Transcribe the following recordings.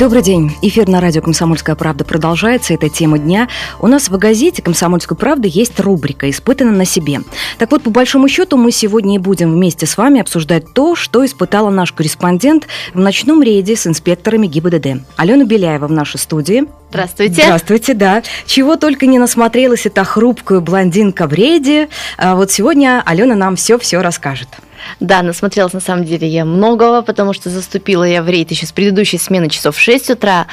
Добрый день. Эфир на радио «Комсомольская правда» продолжается. Это тема дня. У нас в газете «Комсомольская правда» есть рубрика «Испытано на себе». Так вот, по большому счету, мы сегодня и будем вместе с вами обсуждать то, что испытала наш корреспондент в ночном рейде с инспекторами ГИБДД. Алена Беляева в нашей студии. Здравствуйте. Здравствуйте, да. Чего только не насмотрелась эта хрупкая блондинка в рейде. А вот сегодня Алена нам все-все расскажет. Да, насмотрелась на самом деле я многого, потому что заступила я в рейд еще с предыдущей смены часов в 6 утра,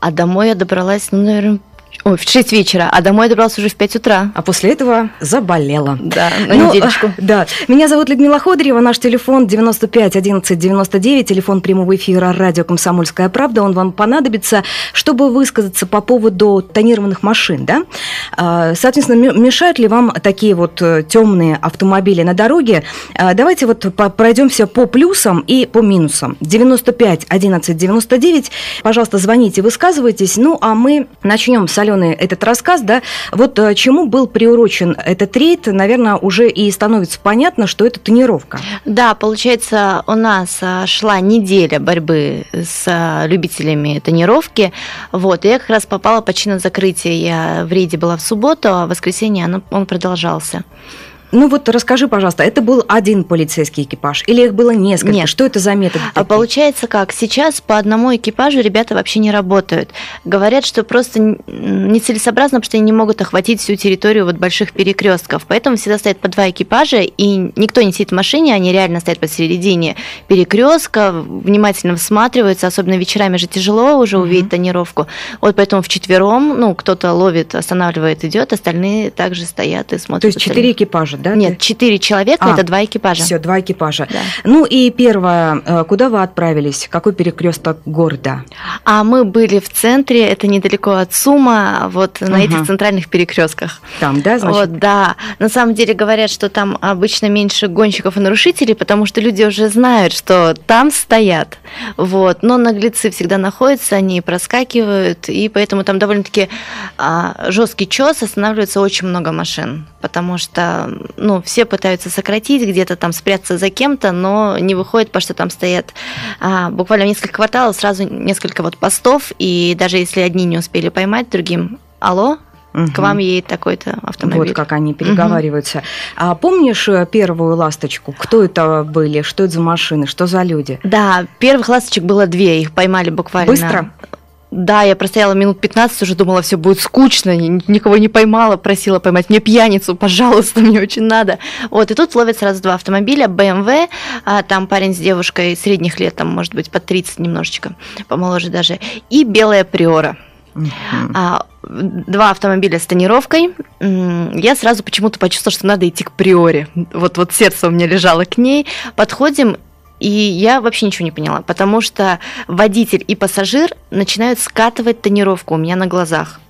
а домой я добралась, ну, наверное, Ой, в 6 вечера, а домой добрался уже в 5 утра. А после этого заболела. Да, на ну, недельку. Да. Меня зовут Людмила Ходрева, наш телефон 95 11 99, телефон прямого эфира радио «Комсомольская правда». Он вам понадобится, чтобы высказаться по поводу тонированных машин, да? А, соответственно, мешают ли вам такие вот э, темные автомобили на дороге? А, давайте вот пройдемся по плюсам и по минусам. 95 11 99. Пожалуйста, звоните, высказывайтесь. Ну, а мы начнем с Алены Алены этот рассказ, да, вот э, чему был приурочен этот рейд, наверное, уже и становится понятно, что это тренировка. Да, получается, у нас э, шла неделя борьбы с э, любителями тренировки, вот, и я как раз попала почти на закрытие, я в рейде была в субботу, а в воскресенье он продолжался. Ну вот расскажи, пожалуйста, это был один полицейский экипаж или их было несколько? Нет. Что это за метод? А получается как? Сейчас по одному экипажу ребята вообще не работают. Говорят, что просто нецелесообразно, потому что они не могут охватить всю территорию вот больших перекрестков. Поэтому всегда стоят по два экипажа, и никто не сидит в машине, они реально стоят посередине перекрестка, внимательно всматриваются, особенно вечерами же тяжело уже увидеть mm-hmm. тонировку. Вот поэтому в четвером, ну, кто-то ловит, останавливает, идет, остальные также стоят и смотрят. То есть четыре экипажа, да? Нет, четыре человека, а, это два экипажа. Все, два экипажа. Да. Ну и первое, э, куда вы отправились? Какой перекресток города? А мы были в центре, это недалеко от Сума, вот на угу. этих центральных перекрестках. Там, да, значит? Вот, да. На самом деле говорят, что там обычно меньше гонщиков и нарушителей, потому что люди уже знают, что там стоят. Вот. Но наглецы всегда находятся, они проскакивают, и поэтому там довольно-таки а, жесткий чес, останавливается очень много машин, потому что ну, все пытаются сократить, где-то там спрятаться за кем-то, но не выходит, потому что там стоят а, буквально несколько кварталов, сразу несколько вот постов, и даже если одни не успели поймать, другим «Алло, Угу. К вам едет такой-то автомобиль. Вот как они переговариваются. Угу. А помнишь э, первую ласточку? Кто это были? Что это за машины? Что за люди? Да, первых ласточек было две, их поймали буквально. Быстро? Да, я простояла минут 15, уже думала, все будет скучно, никого не поймала, просила поймать мне пьяницу, пожалуйста, мне очень надо. Вот, и тут ловят сразу два автомобиля, BMW, а, там парень с девушкой средних лет, там, может быть, под 30 немножечко, помоложе даже, и белая Приора. Uh-huh. два автомобиля с тонировкой. Я сразу почему-то почувствовала, что надо идти к Приоре. Вот, вот сердце у меня лежало к ней. Подходим, и я вообще ничего не поняла, потому что водитель и пассажир начинают скатывать тонировку у меня на глазах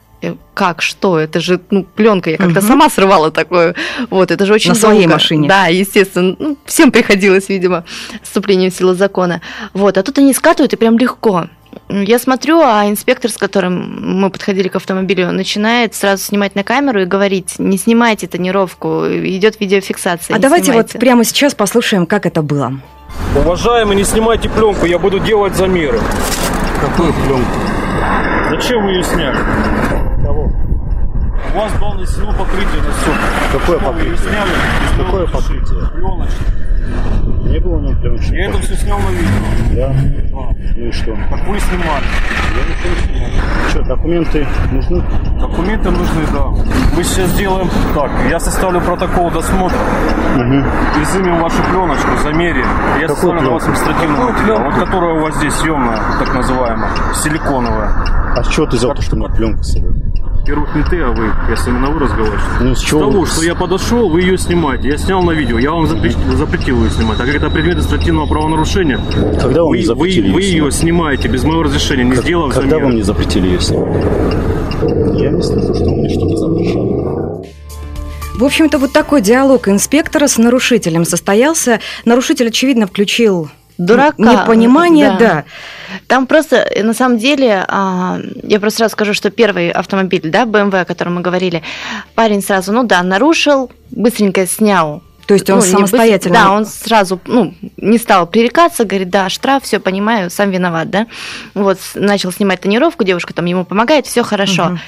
как, что, это же ну, пленка, я как-то угу. сама срывала такое, вот, это же очень На долго. своей машине. Да, естественно, ну, всем приходилось, видимо, вступлением в силу закона. Вот, а тут они скатывают, и прям легко. Я смотрю, а инспектор, с которым мы подходили к автомобилю, начинает сразу снимать на камеру и говорить, не снимайте тонировку, идет видеофиксация. А давайте снимайте. вот прямо сейчас послушаем, как это было. Уважаемый, не снимайте пленку, я буду делать замеры. Какую пленку? Зачем вы ее сняли? Кого? У вас было нанесено покрытие на все. Какое Почему покрытие? Вы сняли? Какое покрытие? Пленочное. Не было него пленочных Я это все снял на видео. Да? А. Ну и что? Как вы снимали. Я ничего не снимал. Что, документы нужны? Документы нужны, да. Мы сейчас сделаем так. Я составлю протокол досмотра. Угу. Изымем вашу пленочку, замерим. Я Какую составлю на вас административный материал. Вот которая у вас здесь съемная, так называемая, силиконовая. А с чего ты взял то, что у меня пленка Во-первых, не ты, а вы. Я с вами на вы разговариваю. Ну, с чего? С того, что я подошел, вы ее снимаете. Я снял на видео. Я вам запретил, запретил ее снимать. Так как это предмет административного правонарушения, Когда вам вы, не запретили вы, вы ее ее снимаете без моего разрешения, не Как- сделав Когда замер. вам не запретили ее снимать? Я не слышу, что мне что-то запрещали. В общем-то, вот такой диалог инспектора с нарушителем состоялся. Нарушитель, очевидно, включил Дурака. непонимание, да. да. Там просто, э, на самом деле, а, я просто сразу скажу, что первый автомобиль, да, BMW, о котором мы говорили, парень сразу, ну да, нарушил, быстренько снял То есть он ну, самостоятельно... быстро- да, он сразу ну, не стал пререкаться, говорит, да, штраф, все понимаю, сам виноват, да. Вот, начал снимать тонировку, девушка там ему помогает, все хорошо. Мгм.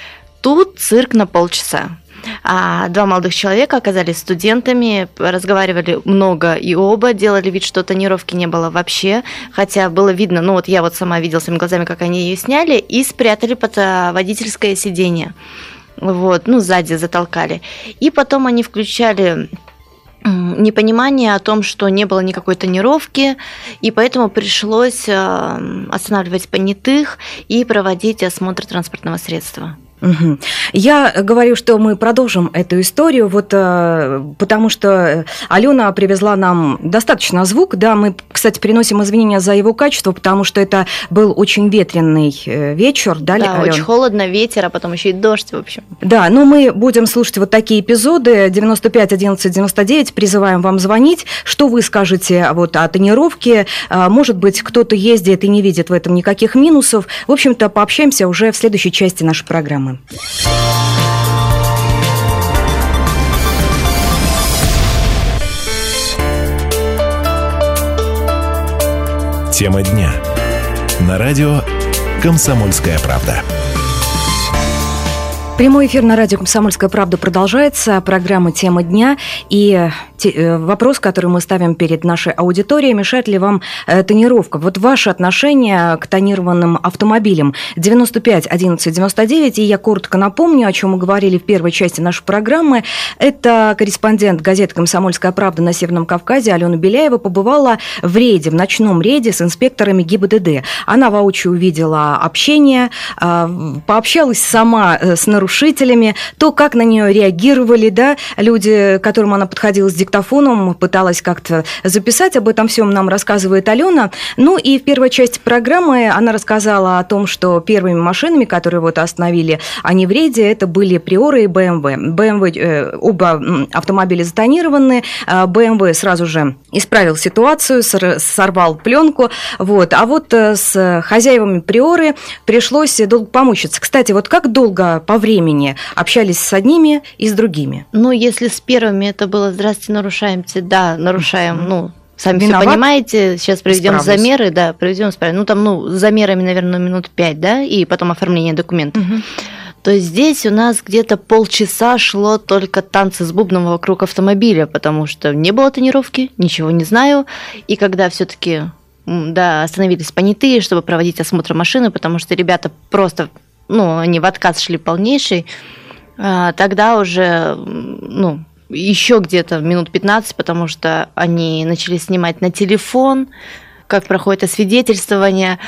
Тут цирк на полчаса. А два молодых человека оказались студентами, разговаривали много и оба, делали вид, что тонировки не было вообще, хотя было видно, ну вот я вот сама видела своими глазами, как они ее сняли, и спрятали под а, водительское сиденье. Вот, ну, сзади затолкали. И потом они включали непонимание о том, что не было никакой тонировки, и поэтому пришлось э, останавливать понятых и проводить осмотр транспортного средства. Мгм. Я говорю, что мы продолжим эту историю, вот э, потому что э, Алена привезла нам достаточно звук, да, мы, кстати, приносим извинения за его качество, потому что это был очень ветреный э, вечер, да, Да, Алён? очень холодно, ветер, а потом еще и дождь, в общем. Да, но мы будем слушать вот такие эпизоды. 95 11 99. Призываем вам звонить. Что вы скажете вот о тренировке? А, Может быть, кто-то ездит и не видит в этом никаких минусов. В общем-то, пообщаемся уже в следующей части нашей программы. Тема дня. На радио «Комсомольская правда». Прямой эфир на радио «Комсомольская правда» продолжается. Программа «Тема дня». И вопрос, который мы ставим перед нашей аудиторией, мешает ли вам э, тонировка? Вот ваше отношение к тонированным автомобилям 95 11 99. И я коротко напомню, о чем мы говорили в первой части нашей программы. Это корреспондент газеты «Комсомольская правда» на Северном Кавказе Алена Беляева побывала в рейде, в ночном рейде с инспекторами ГИБДД. Она воочию увидела общение, а, пообщалась сама э, с нарушителями, то, как на нее реагировали да, люди, к которым она подходила с диктофоном, пыталась как-то записать. Об этом всем нам рассказывает Алена. Ну и в первой части программы она рассказала о том, что первыми машинами, которые вот остановили они в это были Приоры и БМВ. БМВ, э, оба м, автомобиля затонированы, а БМВ сразу же исправил ситуацию, сор- сорвал пленку, вот. А вот э, с хозяевами Приоры пришлось долго помучиться. Кстати, вот как долго по времени общались с одними и с другими? Ну, если с первыми это было «Здравствуйте, нарушаемте», да, нарушаем, ну, сами Виноват? все понимаете, сейчас проведем Исправлюсь. замеры, да, проведем. Ну, там, ну, с замерами, наверное, минут пять, да, и потом оформление документов. То есть здесь у нас где-то полчаса шло только танцы с бубном вокруг автомобиля, потому что не было тонировки, ничего не знаю. И когда все-таки да, остановились понятые, чтобы проводить осмотр машины, потому что ребята просто, ну, они в отказ шли полнейший, а, тогда уже, ну, еще где-то минут 15, потому что они начали снимать на телефон, как проходит освидетельствование,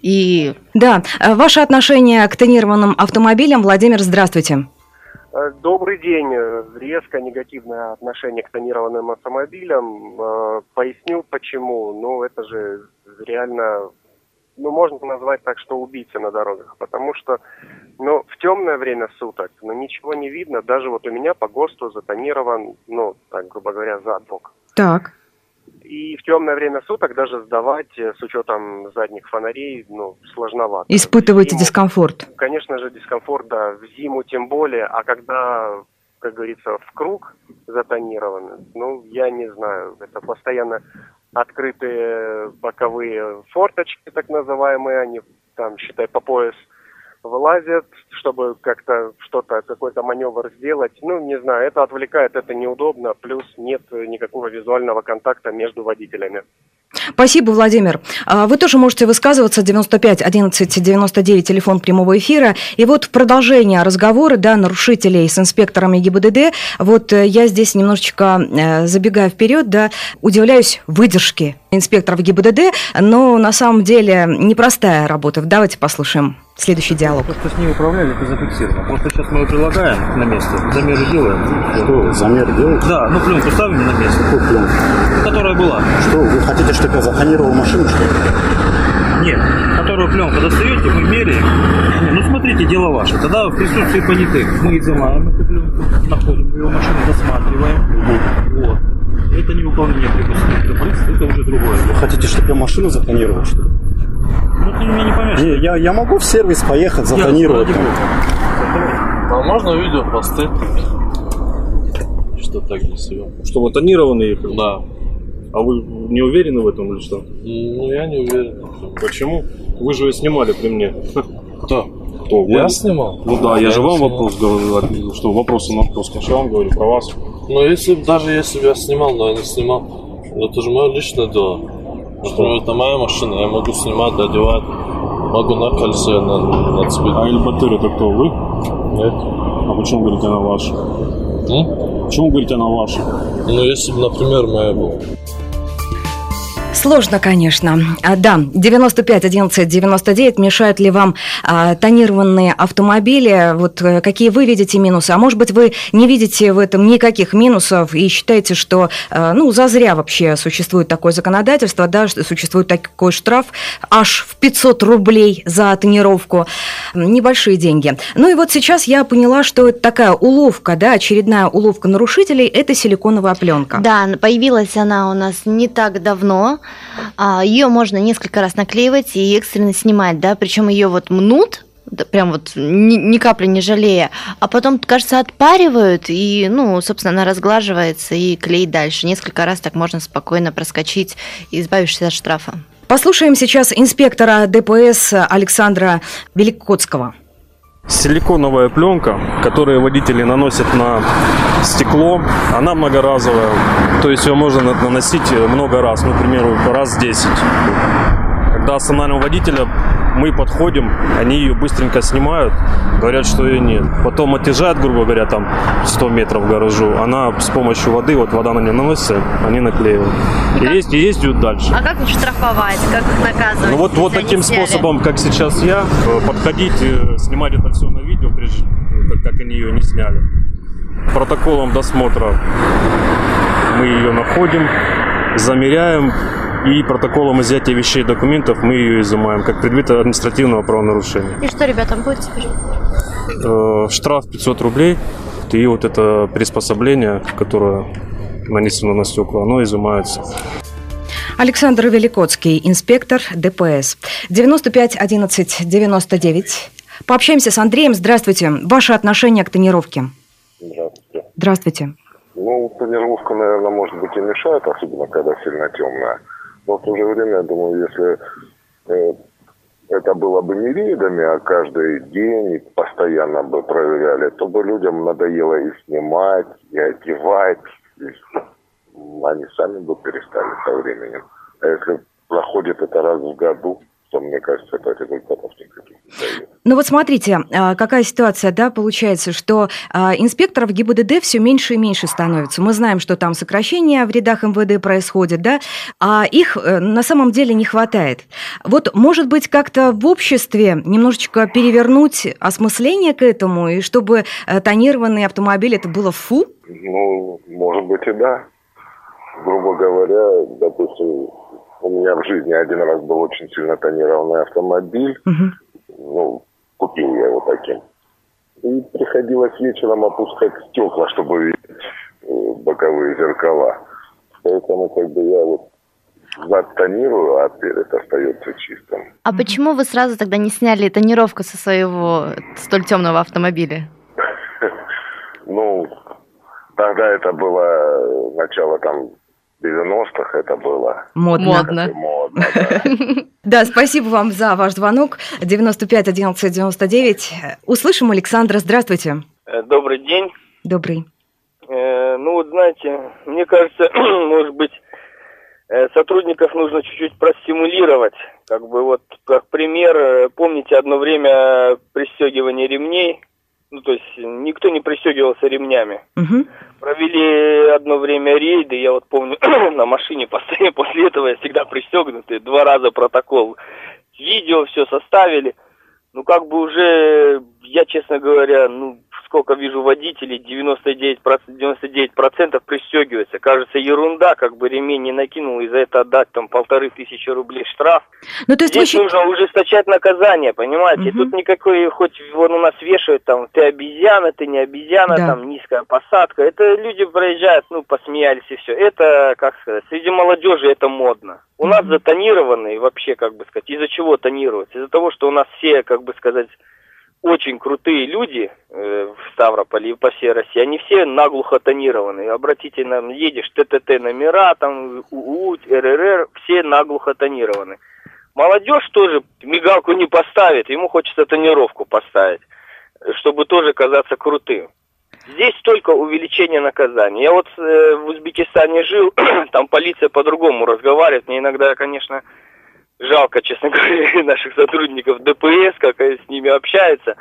и Да, э, ваше отношение к тонированным автомобилям, Владимир, здравствуйте. Э, Добрый день. Э, Резко негативное отношение к тонированным автомобилям. Поясню почему. Ну, это же реально, ну, можно назвать так, что убийцы на дорогах. Потому что, ну, в темное время суток, ну, ничего не видно. Даже вот у меня по ГОСТу затонирован, ну, так, грубо говоря, зад бок. Так. И в темное время суток даже сдавать э, с учетом задних фонарей, ну, сложновато. Испытываете Зиму- дискомфорт. Конечно же, дискомфорт, да, в зиму тем более, а когда, как говорится, в круг затонированы, ну, я не знаю, это постоянно открытые боковые форточки, так называемые, они там, считай, по пояс вылазят, чтобы как-то что-то, какой-то маневр сделать. Ну, не знаю, это отвлекает, это неудобно, плюс нет никакого визуального контакта между водителями. Спасибо, Владимир. А Вы тоже можете высказываться 95 11 99, телефон прямого эфира. И вот в продолжение разговора да, нарушителей с инспекторами ГИБДД, вот э, я здесь немножечко э, забегая вперед, да, удивляюсь выдержке инспекторов ГИБДД, но на самом деле непростая работа. Давайте послушаем следующий диалог. То, что с ней управляли, это зафиксировано. Просто сейчас мы ее прилагаем на месте, замеры делаем. Что, замер делаете? Да, ну пленку ставим на месте, Какую пленку? которая была. Что, вы хотите, чтобы я захонировал машину, что ли? Нет, которую пленку достаете, мы меряем. Не, ну смотрите, дело ваше. Тогда в присутствии понятых мы изымаем эту пленку, находим ее машину, досматриваем. Вот. Это не выполнение прикусственных это уже другое. Вы хотите, чтобы я машину затонировал, что ли? Ну ты меня не поймешь. Не, я, я могу в сервис поехать, затонировать. ради там. бога. А можно видео посты? что так для себя. Что вы тонированные? Да. А вы не уверены в этом или что? Ну, я не уверен. Почему? Вы же снимали при мне. Кто? Кто? Я Вы? снимал? Ну да, я, Я же не вам снимал. вопрос говорю, что вопросы на вопрос. Я вам говорю про вас. Ну, если даже если бы я снимал, но я не снимал, ну, это же мое личное дело. Например, это моя машина, я могу снимать, одевать, могу на колесе на, нацепить. А Эльбатыр это кто? Вы? Нет. А почему говорите она ваша? М? Почему говорите она ваша? Ну, если бы, например, моя была. Сложно, конечно. А, да, 95 11 99. Мешают ли вам а, тонированные автомобили? Вот э, какие вы видите минусы? А может быть, вы не видите в этом никаких минусов и считаете, что, э, ну, зазря вообще существует такое законодательство, да, существует такой штраф аж в 500 рублей за тонировку. Небольшие деньги. Ну и вот сейчас я поняла, что это такая уловка, да, очередная уловка нарушителей – это силиконовая пленка. Да, появилась она у нас не так давно. Ее можно несколько раз наклеивать и экстренно снимать, да, причем ее вот мнут, прям вот ни, ни капли не жалея, а потом, кажется, отпаривают, и, ну, собственно, она разглаживается и клеит дальше. Несколько раз так можно спокойно проскочить, избавившись от штрафа. Послушаем сейчас инспектора ДПС Александра Великотского. Силиконовая пленка, которую водители наносят на стекло, она многоразовая. То есть ее можно на- наносить много раз, ну, к примеру, раз 10. Когда останавливаем водителя, мы подходим, они ее быстренько снимают, говорят, что ее нет. Потом оттяжают, грубо говоря, там 100 метров гаражу. Она с помощью воды, вот вода на нее наносится, они наклеивают. И, есть, и ездят дальше. А как их штрафовать, как их наказывать? Ну вот, вот таким способом, как сейчас я, э, подходить, э, снимать это все на видео, прежде ну, как, как они ее не сняли. Протоколом досмотра мы ее находим, замеряем, и протоколом изъятия вещей и документов мы ее изымаем, как предмет административного правонарушения. И что, ребята, будет теперь? Э, Штраф 500 рублей, и вот это приспособление, которое нанесено на стекла, оно изымается. Александр Великоцкий, инспектор ДПС. 95 11 99. Пообщаемся с Андреем. Здравствуйте. Ваше отношение к тонировке? Здравствуйте. Здравствуйте. Ну, тонировка, наверное, может быть и мешает, особенно когда сильно темная. Но в то же время, я думаю, если э, это было бы не рейдами, а каждый день постоянно бы проверяли, то бы людям надоело и снимать, и одевать. И они сами бы перестали со временем. А если проходит это раз в году, то, мне кажется, это результатов никаких не дает. Ну вот смотрите, а, какая ситуация, да, получается, что а, инспекторов ГИБДД все меньше и меньше становится. Мы знаем, что там сокращение в рядах МВД происходит, да, а их э, на самом деле не хватает. Вот, может быть, как-то в обществе немножечко перевернуть осмысление к этому, и чтобы э, тонированный автомобиль это было фу? Ну, может быть и да. Грубо говоря, допустим, у меня в жизни один раз был очень сильно тонированный автомобиль. Мгм. Ну, купил я его таким. И приходилось вечером опускать стекла, чтобы видеть э, боковые зеркала. Поэтому как бы я вот зад тонирую, а перед остается чистым. А почему вы сразу тогда не сняли тонировку со своего столь темного автомобиля? Ну, тогда это было э, начало там 90-х, это было Модно. Модно. модно. да. Да, спасибо вам за ваш звонок. 95 11 99. Услышим Александра. Здравствуйте. Э, Добрый день. Добрый. Э, Ну вот знаете, мне кажется, может быть, э, сотрудников нужно чуть-чуть простимулировать. Как бы вот, как пример, э, помните одно время пристегивание ремней? Ну, то есть никто не пристегивался ремнями. Мгм. Провели одно время рейды, я вот помню, на машине постоянно после этого я всегда пристегнутый, два раза протокол. Видео все составили. Ну, как бы уже, я, честно говоря, ну, сколько вижу водителей, 99%, 99% пристегиваются. Кажется, ерунда, как бы ремень не накинул, и за это отдать там полторы тысячи рублей штраф. Ну, то есть Здесь счит- нужно ужесточать наказание, понимаете? Мгм. Тут никакой, хоть вон у нас вешают там, ты обезьяна, ты не обезьяна, Да. там низкая посадка. Это люди проезжают, ну, посмеялись и все. Это, как сказать, среди молодежи это модно. У нас затонированные вообще, как бы сказать, из-за чего тонируются? Из-за того, что у нас все, как бы сказать, очень крутые люди э, в Ставрополе и по всей России, они все наглухо тонированы. Обратите, нам едешь, ТТТ номера, там, УУ, РРР, все наглухо тонированы. Молодежь тоже мигалку не поставит, ему хочется тонировку поставить, чтобы тоже казаться крутым. Здесь только увеличение наказания. Я вот э, в Узбекистане жил, там полиция по-другому разговаривает. Мне иногда, конечно, жалко, честно говоря, наших сотрудников ДПС, как они с ними общаются.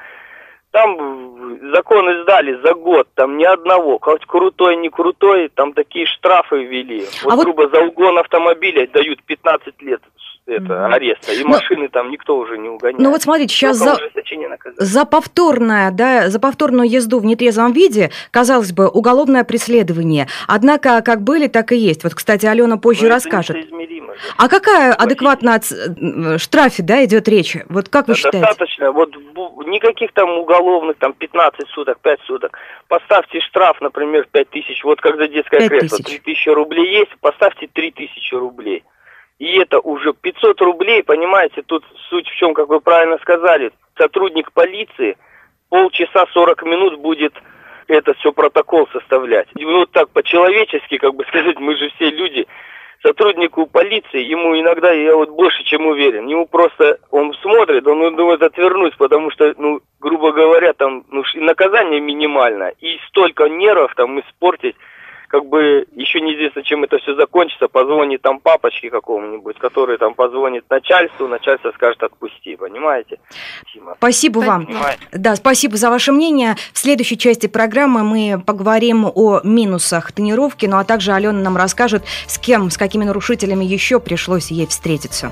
Там закон издали за год, там ни одного, хоть крутой, не крутой, там такие штрафы ввели. Вот, А вот- грубо, за угон автомобиля дают 15 лет это, ареста, и Ну- машины там никто уже не угоняет. Ну вот смотрите, сейчас за, за повторное, да, за повторную езду в нетрезвом виде, казалось бы, уголовное преследование. Однако, как были, так и есть. Вот, кстати, Алена позже Ну, это расскажет. же. А какая адекватно от э, штрафе, да, идет речь? Вот как вы Да, считаете? Достаточно. Вот никаких там уголовных, там 15 суток, 5 суток. Поставьте штраф, например, 5 тысяч. Вот как за детское 5 кресло тысяч. 3 тысячи рублей есть, поставьте 3 тысячи рублей. И это уже 500 рублей, понимаете, тут суть в чем, как вы правильно сказали, сотрудник полиции полчаса 40 минут будет это все протокол составлять. И вот так по-человечески, как бы сказать, мы же все люди, сотруднику полиции, ему иногда, я вот больше чем уверен, ему просто, он смотрит, он думает отвернуть, потому что, ну, грубо говоря, там, ну, наказание минимально, и столько нервов там испортить, как бы еще неизвестно, чем это все закончится, позвонит там папочке какому-нибудь, который там позвонит начальству, начальство скажет отпусти, понимаете? Спасибо. Спасибо вам. Понимаете? Да, спасибо за ваше мнение. В следующей части программы мы поговорим о минусах тренировки, ну а также Алена нам расскажет, с кем, с какими нарушителями еще пришлось ей встретиться.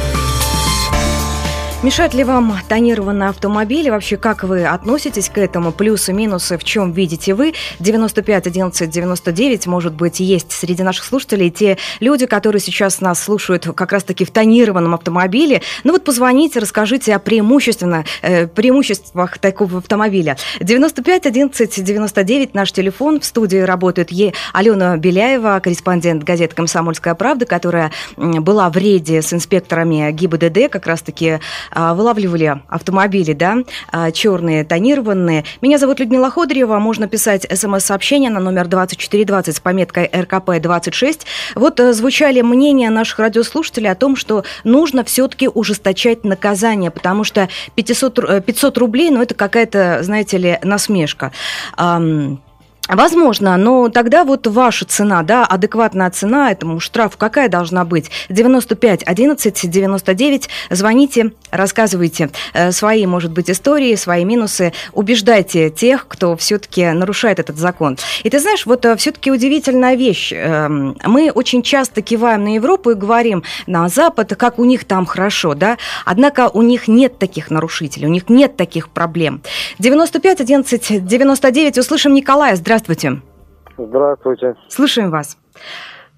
Мешает ли вам тонированный автомобиль? И Вообще, как вы относитесь к этому? Плюсы, минусы, в чем видите вы? 95 11 99, может быть, есть среди наших слушателей те люди, которые сейчас нас слушают как раз-таки в тонированном автомобиле. Ну вот позвоните, расскажите о преимущественно, э, преимуществах такого автомобиля. 95 11 99, наш телефон. В студии работает Е. Алена Беляева, корреспондент газеты «Комсомольская правда», которая была в рейде с инспекторами ГИБДД, как раз-таки вылавливали автомобили, да, а, черные, тонированные. Меня зовут Людмила Ходорева, можно писать смс-сообщение на номер 2420 с пометкой РКП-26. Вот э, звучали мнения наших радиослушателей о том, что нужно все-таки ужесточать наказание, потому что 500, ру- э, 500 рублей, ну, это какая-то, знаете ли, насмешка. Ам, Возможно, но тогда вот ваша цена, да, адекватная цена этому штрафу какая должна быть? 95 11 99. Звоните, рассказывайте э, свои, может быть, истории, свои минусы, убеждайте тех, кто все-таки нарушает этот закон. И ты знаешь, вот все-таки удивительная вещь. Эм, Мы очень часто киваем на Европу и говорим на Запад, как у них там хорошо, да, однако у них нет таких нарушителей, у них нет таких проблем. 95 11 99. Услышим Николая. Здравствуйте. Здравствуйте. Слушаем вас.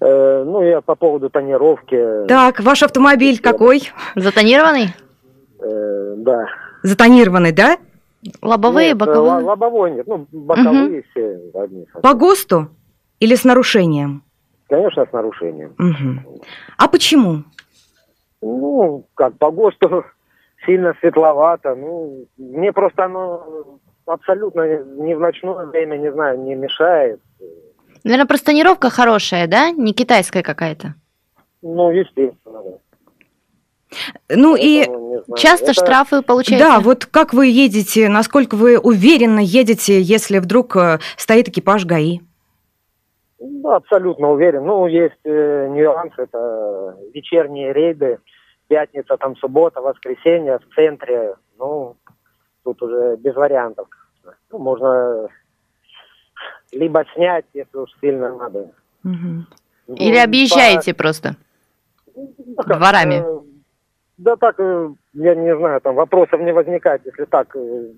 Э, ну, я по поводу тонировки. Так, ваш автомобиль какой? Затонированный? Э, да. Затонированный, да? Лобовые, Нет, боковые? л- лобовой нет. Ну, боковые все одни. По ГОСТу или с нарушением? Конечно, с нарушением. Мгм. А почему? Ну, как по ГОСТу сильно светловато. Ну, мне просто оно абсолютно не в ночное время, не знаю, не мешает. Наверное, просто тонировка хорошая, да? Не китайская какая-то. Ну, естественно. да. Ну и. Часто Это- штрафы получаете? да, вот как вы едете, насколько вы уверенно едете, если вдруг э, стоит экипаж ГАИ? Да, абсолютно уверен. Ну, есть э, нюанс, это вечерние рейды, пятница, там, суббота, воскресенье в центре. Ну, тут уже без вариантов. Ну, можно либо снять, если уж сильно надо. Мгм. Ну, Или объезжаете просто по- как, дворами? э, да так, э, я не знаю, там вопросов не возникает, если так. э,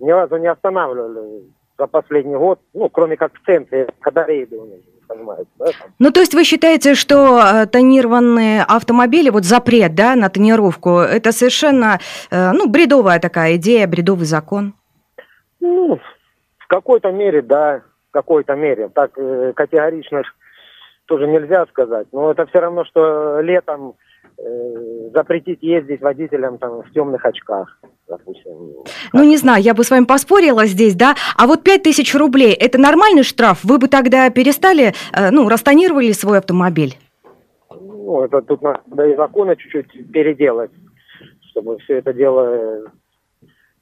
Ни разу не останавливали за последний год, ну, кроме как в центре, когда рейды у них, понимаете, да. Ну, то есть вы считаете, что э, тонированные автомобили, вот запрет, да, на тонировку, это совершенно, э, ну, бредовая такая идея, бредовый закон? Ну, в какой-то мере, да, в какой-то мере. Так э, категорично тоже нельзя сказать. Но это все равно, что летом запретить ездить водителям там в темных очках, допустим. Ну, не знаю, я бы с вами поспорила здесь, да. А вот 5000 рублей – это нормальный штраф? Вы бы тогда перестали, э, ну, растонировали свой автомобиль? Ну, это тут надо и законы чуть-чуть переделать, чтобы все это дело э,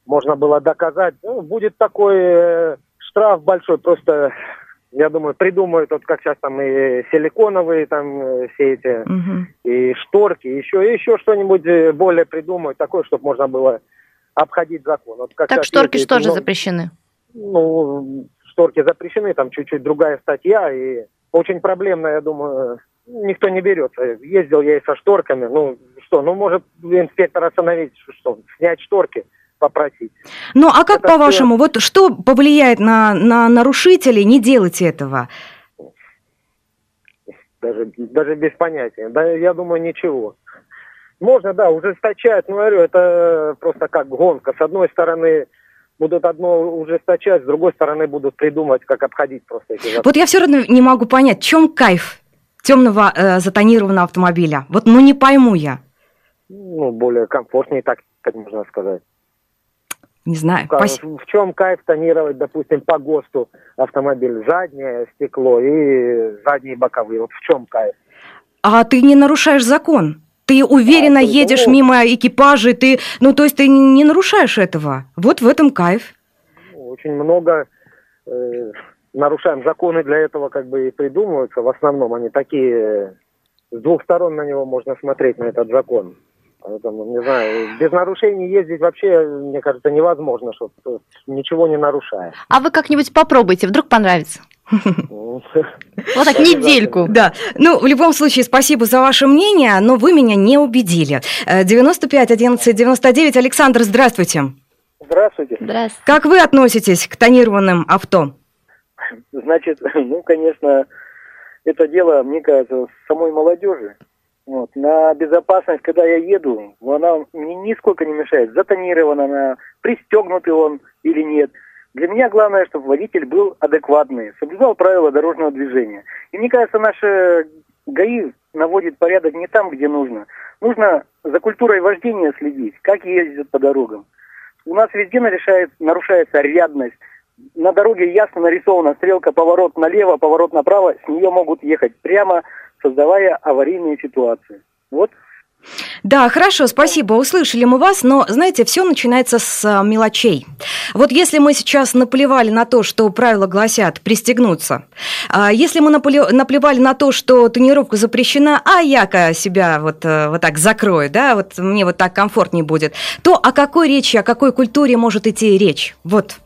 можно было доказать. Ну, будет такой э, штраф большой, просто я думаю, придумают, вот как сейчас там и силиконовые там э, все эти, Мгм. и шторки, еще, и еще что-нибудь э, более придумают, такое, чтобы можно было обходить закон. Вот как Так шторки ездит что же много- запрещены? Ну, шторки запрещены, там чуть-чуть другая статья, и очень проблемно, я думаю, никто не берется. Ездил я и со шторками, ну, что, ну, может инспектор остановить, что, снять шторки, попросить. Ну, а как по-вашему, вот что повлияет на, на нарушителей не делать этого? даже, даже без понятия. Да, я думаю, ничего. Можно, да, ужесточать, но говорю, это просто как гонка. С одной стороны будут одно ужесточать, с другой стороны будут придумывать, как обходить просто эти. Вот я все равно не могу понять, в чем кайф темного э, затонированного автомобиля? Вот, ну, не пойму я. Ну, более комфортнее, так, так можно сказать. Не знаю. Ка- Пос- В чем кайф тонировать, допустим, по ГОСТу автомобиль? Заднее стекло и задние боковые. Вот в чем кайф? А ты не нарушаешь закон. Ты уверенно А, едешь ну- мимо экипажей, ты, ну, то есть ты не нарушаешь этого. Вот в этом кайф. Очень много э, нарушаем законы для этого как бы и придумываются. В основном они такие, э, с двух сторон на него можно смотреть, на этот закон. Поэтому, не знаю, без нарушений ездить вообще, мне кажется, невозможно, что ничего не нарушая. А вы как-нибудь попробуйте, вдруг понравится. Ну, Вот так недельку. Да, ну, в любом случае, спасибо за ваше мнение, но вы меня не убедили. Э, 95 11 99. Александр, здравствуйте. Здравствуйте. Здравствуйте. Как вы относитесь к тонированным авто? Значит, ну, конечно, это дело, мне кажется, самой молодежи. Вот. На безопасность, когда я еду, она мне нисколько не мешает. Затонирован она, пристегнутый он или нет. Для меня главное, чтобы водитель был адекватный, соблюдал правила дорожного движения. И мне кажется, наши ГАИ наводит порядок не там, где нужно. Нужно за культурой вождения следить, как ездят по дорогам. У нас везде нарушает, нарушается рядность. На дороге ясно нарисована стрелка поворот налево, поворот направо. С нее могут ехать прямо, создавая аварийные ситуации. Вот Да, хорошо, спасибо, услышали мы вас, но, знаете, все начинается с а, мелочей. Вот если мы сейчас наплевали на то, что правила гласят пристегнуться, а если мы напле- наплевали на то, что тонировка запрещена, а я-ка себя вот, э, вот так закрою, да, вот мне вот так комфортнее будет, то о какой речи, о какой культуре может идти речь? Вот.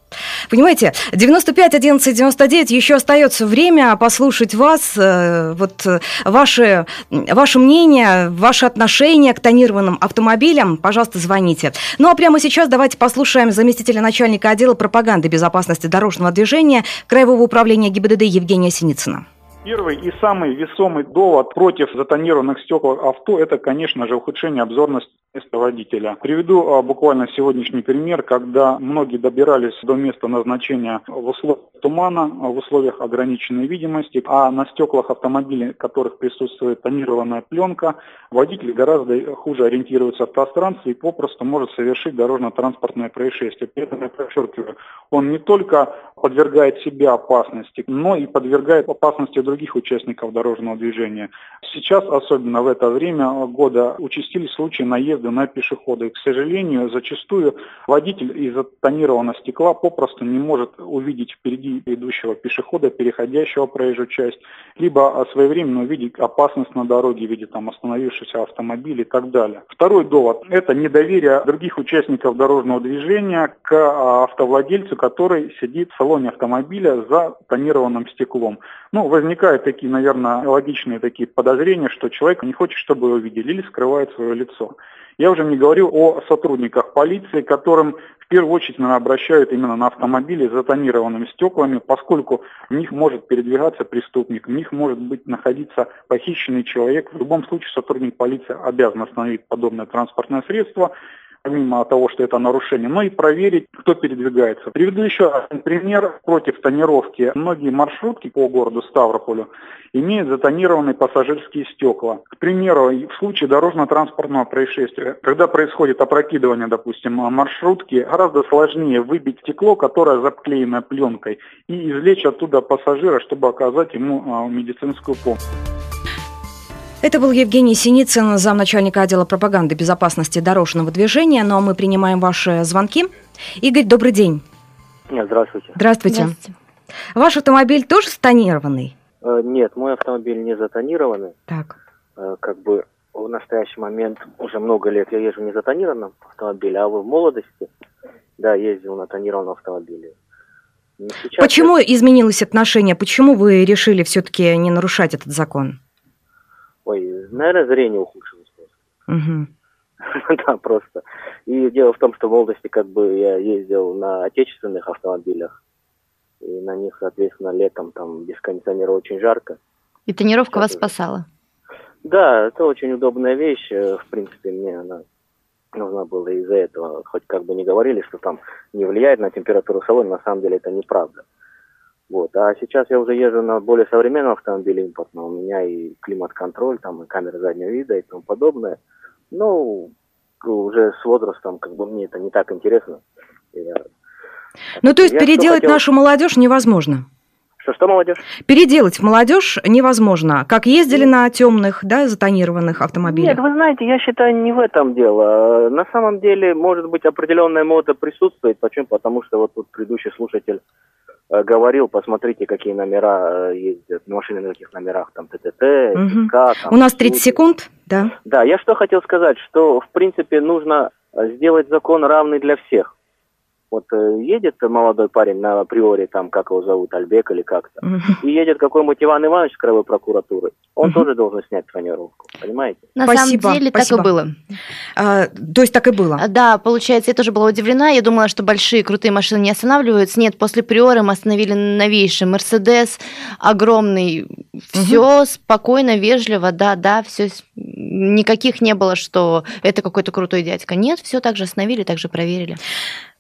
Понимаете, 95 11 99 еще остается время послушать вас, э, вот э, ваше, ваше мнение, ваше отношение к тонированным автомобилям. Пожалуйста, звоните. Ну а прямо сейчас давайте послушаем заместителя начальника отдела пропаганды безопасности дорожного движения Краевого управления ГИБДД Евгения Синицына. Первый и самый весомый довод против затонированных стекол авто – это, конечно же, ухудшение обзорности места водителя. Приведу а, буквально сегодняшний пример, когда многие добирались до места назначения в условиях тумана, в условиях ограниченной видимости, а на стеклах автомобилей, в которых присутствует тонированная пленка, водитель гораздо хуже ориентируется в пространстве и попросту может совершить дорожно-транспортное происшествие. При этом, я подчеркиваю, он не только подвергает себя опасности, но и подвергает опасности других участников дорожного движения. Сейчас, особенно в это время года, участились случаи наезда на пешехода. И, к сожалению, зачастую водитель из-за тонированного стекла попросту не может увидеть впереди идущего пешехода, переходящего проезжую часть, либо своевременно увидеть опасность на дороге в виде там, остановившегося автомобиля и так далее. Второй довод – это недоверие других участников дорожного движения к а, автовладельцу, который сидит в салоне автомобиля за тонированным стеклом. Ну, возникают такие, наверное, логичные такие подозрения, что человек не хочет, чтобы его видели или скрывает свое лицо. Я уже не говорю о сотрудниках полиции, которым в первую очередь наверное, обращают именно на автомобили с затонированными стеклами, поскольку в них может передвигаться преступник, в них может быть находиться похищенный человек. В любом случае сотрудник полиции обязан остановить подобное транспортное средство, помимо того, что это нарушение, но и проверить, кто передвигается. Приведу еще один пример против тонировки. Многие маршрутки по городу Ставрополю имеют затонированные пассажирские стекла. К примеру, в случае дорожно-транспортного происшествия, когда происходит опрокидывание, допустим, маршрутки, гораздо сложнее выбить стекло, которое заклеено пленкой, и извлечь оттуда пассажира, чтобы оказать ему а, медицинскую помощь. Это был Евгений Синицын, замначальника отдела пропаганды безопасности дорожного движения. Но мы принимаем ваши звонки. Игорь, добрый день. Здравствуйте. Здравствуйте. Здравствуйте. Ваш автомобиль тоже стонированный? Э, нет, мой автомобиль не затонированный. Так. Э, как бы в настоящий момент уже много лет я езжу не затонированном автомобиле, а в молодости, да, ездил на тонированном автомобиле. Почему я... изменилось отношение? Почему вы решили все-таки не нарушать этот закон? Ой, наверное, зрение ухудшилось Угу. да, просто. И дело в том, что в молодости как бы я ездил на отечественных автомобилях, и на них, соответственно, летом там без кондиционера очень жарко. И тонировка вас спасала? Да, это очень удобная вещь. Э, в принципе, мне она нужна была из-за этого. Хоть как бы не говорили, что там не влияет на температуру салона, на самом деле это неправда. Вот. А сейчас я уже езжу на более современном автомобиле импортном. У меня и климат-контроль, там и камера заднего вида и тому подобное. Ну, уже с возрастом как бы мне это не так интересно. Я... Ну, то есть я переделать хотел... нашу молодежь невозможно? Что, что молодежь? Переделать молодежь невозможно. Как ездили на темных, да, затонированных автомобилях? Нет, вы знаете, я считаю, не в этом дело. На самом деле, может быть, определенная мода присутствует. Почему? Потому что вот тут предыдущий слушатель говорил, посмотрите, какие номера э, ездят, машины на каких номерах, там ТТТ, угу. там, У нас 30 секунд, да. Да, я что хотел сказать, что, в принципе, нужно сделать закон равный для всех. Вот э, едет молодой парень на априори, там, как его зовут, Альбек или как-то, и едет какой-нибудь Иван Иванович с краевой прокуратуры, он тоже должен снять тонировку, понимаете? На спасибо, самом деле спасибо. так и было. А, то есть так и было? Да, получается, я тоже была удивлена, я думала, что большие крутые машины не останавливаются. Нет, после Приоры мы остановили новейший Мерседес, огромный, все угу. спокойно, вежливо, да, да, все, никаких не было, что это какой-то крутой дядька. Нет, все так же остановили, так же проверили.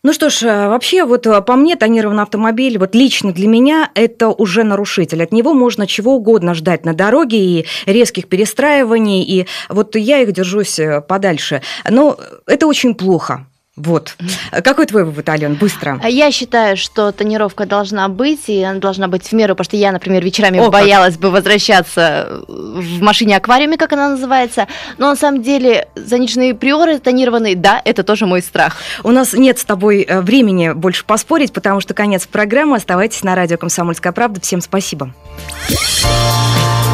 Ну что ж, э, вообще вот э, по мне тонированный автомобиль, вот лично для меня это уже нарушитель. От него можно чего угодно ждать на дороге и резких перестраиваний, и вот я их держусь э, подальше. Но это очень плохо. Вот. Какой твой вывод, Ален? Быстро. Я считаю, что тонировка должна быть, и она должна быть в меру, потому что я, например, вечерами О, боялась как. бы возвращаться в машине-аквариуме, как она называется. Но на самом деле заниженные приоры тонированные, да, это тоже мой страх. У нас нет с тобой э, времени больше поспорить, потому что конец программы. Оставайтесь на радио «Комсомольская правда». Всем спасибо. Спасибо.